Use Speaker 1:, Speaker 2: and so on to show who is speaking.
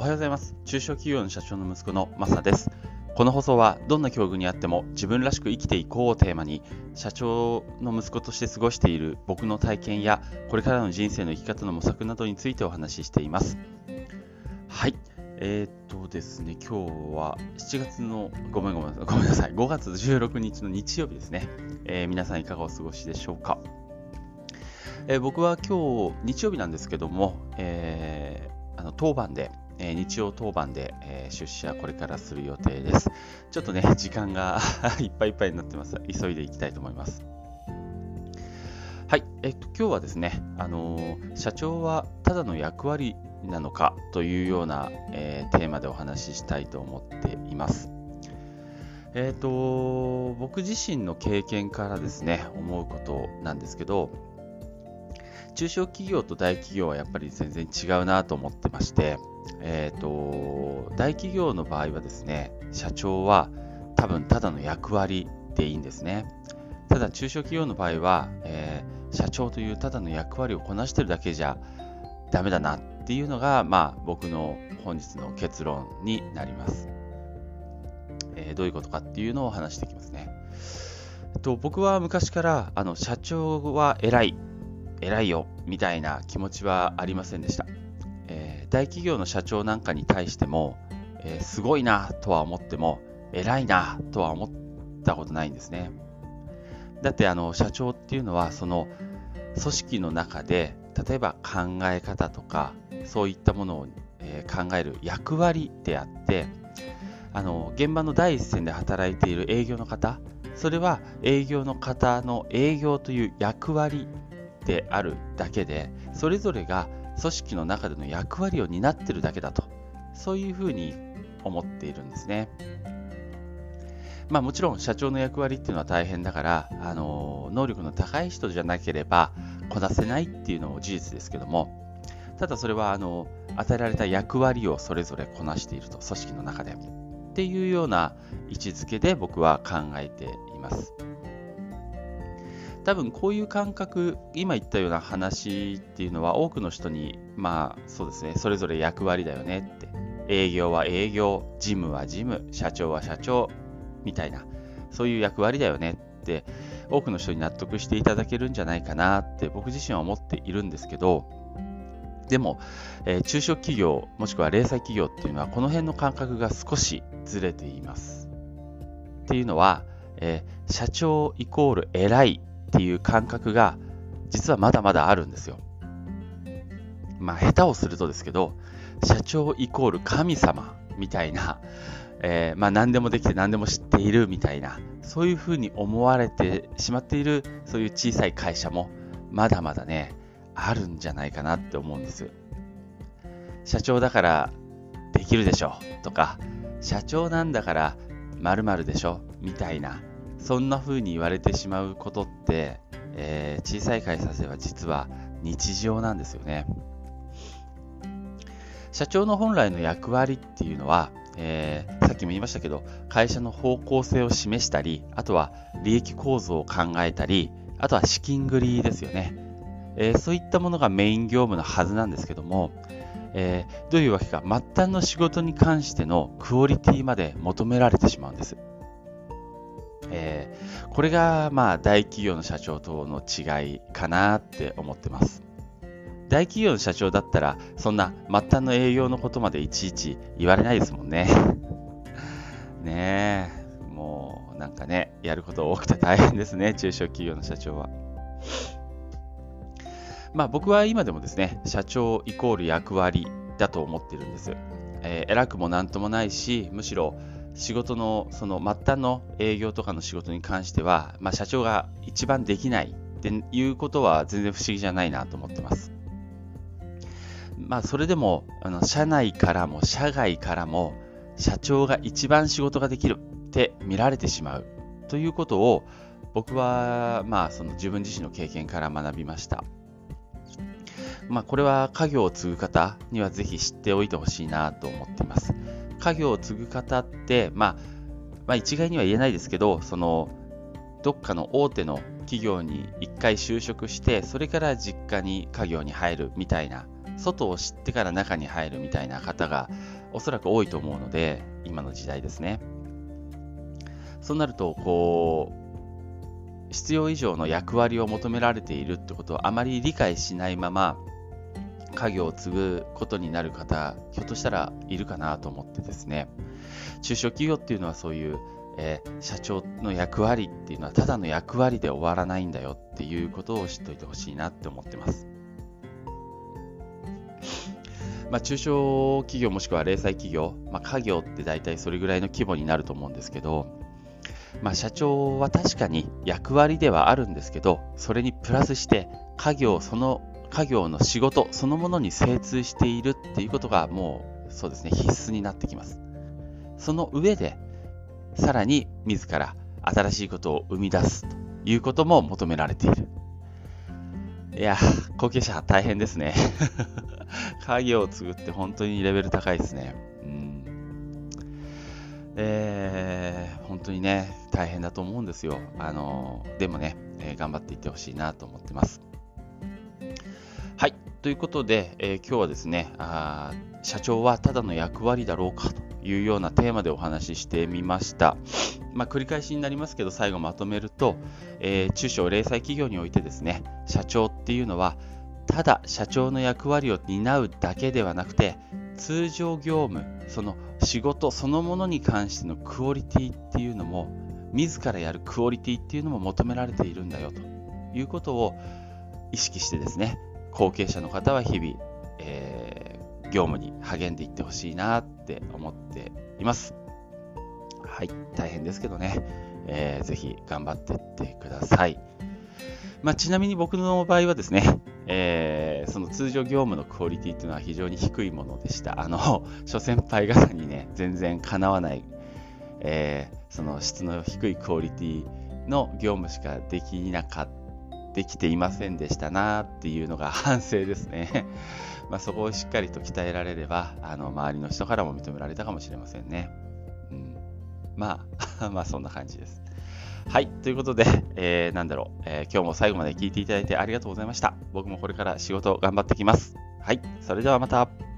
Speaker 1: おはようございます。中小企業の社長の息子のマサです。この放送はどんな境遇にあっても自分らしく生きていこうをテーマに社長の息子として過ごしている僕の体験やこれからの人生の生き方の模索などについてお話ししています。はい。えー、っとですね今日は7月のごめんごめんごめんなさい。5月16日の日曜日ですね、えー、皆さんいかがお過ごしでしょうか。えー、僕は今日日曜日なんですけども、えー、あの当番で、え、日曜当番で、え出社これからする予定です。ちょっとね、時間が いっぱいいっぱいになってます。急いでいきたいと思います。はい、えっと、今日はですね、あの社長はただの役割なのかというような、えテーマでお話ししたいと思っています。えっ、と、僕自身の経験からですね、思うことなんですけど、中小企業と大企業はやっぱり全然違うなと思ってまして、えーと、大企業の場合はですね社長は多分ただの役割でいいんですね。ただ中小企業の場合は、えー、社長というただの役割をこなしてるだけじゃダメだなっていうのが、まあ、僕の本日の結論になります、えー、どういうことかっていうのを話していきますね。と僕は昔からあの社長は偉い偉いよみたいな気持ちはありませんでした、えー、大企業の社長なんかに対しても、えー、すごいなとは思っても偉いなとは思ったことないんですね。だってあの社長っていうのはその組織の中で例えば考え方とかそういったものを、えー、考える役割であってあの現場の第一線で働いている営業の方それは営業の方の営業という役割であるだけでそれぞれが組織の中での役割を担ってるだけだとそういうふうに思っているんですね。まあもちろん社長の役割っていうのは大変だから、あの能力の高い人じゃなければこなせないっていうのも事実ですけども、ただそれはあの与えられた役割をそれぞれこなしていると、組織の中で。っていうような位置づけで僕は考えています。多分こういう感覚、今言ったような話っていうのは多くの人に、まあそうですね、それぞれ役割だよねって、営業は営業、事務は事務、社長は社長、みたいな、そういう役割だよねって、多くの人に納得していただけるんじゃないかなって僕自身は思っているんですけど、でも、えー、中小企業、もしくは零細企業っていうのは、この辺の感覚が少しずれています。っていうのは、えー、社長イコール偉いっていう感覚が実はまだまだあるんですよ。まあ下手をするとですけど、社長イコール神様みたいな、えー、まあ何でもできて何でも知っているみたいな、そういうふうに思われてしまっている、そういう小さい会社もまだまだね、あるんじゃないかなって思うんです。社長だからできるでしょとか、社長なんだから〇〇でしょみたいな、そんな風に言われてしまうことって、えー、小さい会社では実は日常なんですよね。社長の本来の役割っていうのは、えー、さっきも言いましたけど、会社の方向性を示したり、あとは利益構造を考えたり、あとは資金繰りですよね。えー、そういったものがメイン業務のはずなんですけども、えー、どういうわけか、末端の仕事に関してのクオリティまで求められてしまうんです。えー、これがまあ大企業の社長との違いかなって思ってます。大企業の社長だったら、そんな末端の営業のことまでいちいち言われないですもんね。ねえ、もうなんかね、やること多くて大変ですね、中小企業の社長は。まあ僕は今でもですね、社長イコール役割だと思ってるんです。えー、偉くもなんともないし、むしろ仕事のその末端の営業とかの仕事に関しては、まあ、社長が一番できないっていうことは全然不思議じゃないなと思ってます。まあそれでもあの社内からも社外からも社長が一番仕事ができるって見られてしまうということを僕はまあその自分自身の経験から学びました。まあこれは家業を継ぐ方にはぜひ知っておいてほしいなと思っています。家業を継ぐ方って、まあ、まあ、一概には言えないですけど、その、どっかの大手の企業に一回就職して、それから実家に家業に入るみたいな、外を知ってから中に入るみたいな方がおそらく多いと思うので、今の時代ですね。そうなると、こう、必要以上の役割を求められているってことをあまり理解しないまま、家業を継ぐことになる方、ひょっとしたらいるかなと思ってですね、中小企業っていうのはそういう、えー、社長の役割っていうのはただの役割で終わらないんだよっていうことを知っておいてほしいなって思ってます。まあ、中小企業もしくは零細企業、まあ、家業って大体それぐらいの規模になると思うんですけど、まあ、社長は確かに役割ではあるんですけど、それにプラスして家業その家業の仕事そのものに精通しているっていうことがもうそうですね必須になってきます。その上でさらに自ら新しいことを生み出すということも求められている。いや、後継者大変ですね。家業を継ぐって本当にレベル高いですね。うん。えー、本当にね、大変だと思うんですよ。あの、でもね、えー、頑張っていってほしいなと思ってます。ということで、えー、今日はですねあ、社長はただの役割だろうかというようなテーマでお話ししてみました。まあ、繰り返しになりますけど、最後まとめると、えー、中小零細企業においてですね、社長っていうのは、ただ社長の役割を担うだけではなくて、通常業務、その仕事そのものに関してのクオリティっていうのも、自らやるクオリティっていうのも求められているんだよということを意識してですね、後継者の方は日々、えー、業務に励んでいってほしいなって思っています。はい、大変ですけどね、えー、ぜひ頑張っていってください。まあ、ちなみに僕の場合はですね、えー、その通常業務のクオリティっていうのは非常に低いものでした。あの、諸先輩方にね、全然かなわない、えー、その質の低いクオリティの業務しかできなかった。できていませんでしたなっていうのが反省ですね。まあ、そこをしっかりと鍛えられれば、あの周りの人からも認められたかもしれませんね。うん、まあ、まあそんな感じです。はい。ということで、えー、なんだろう、えー、今日も最後まで聞いていただいてありがとうございました。僕もこれから仕事頑張ってきます。はい。それではまた。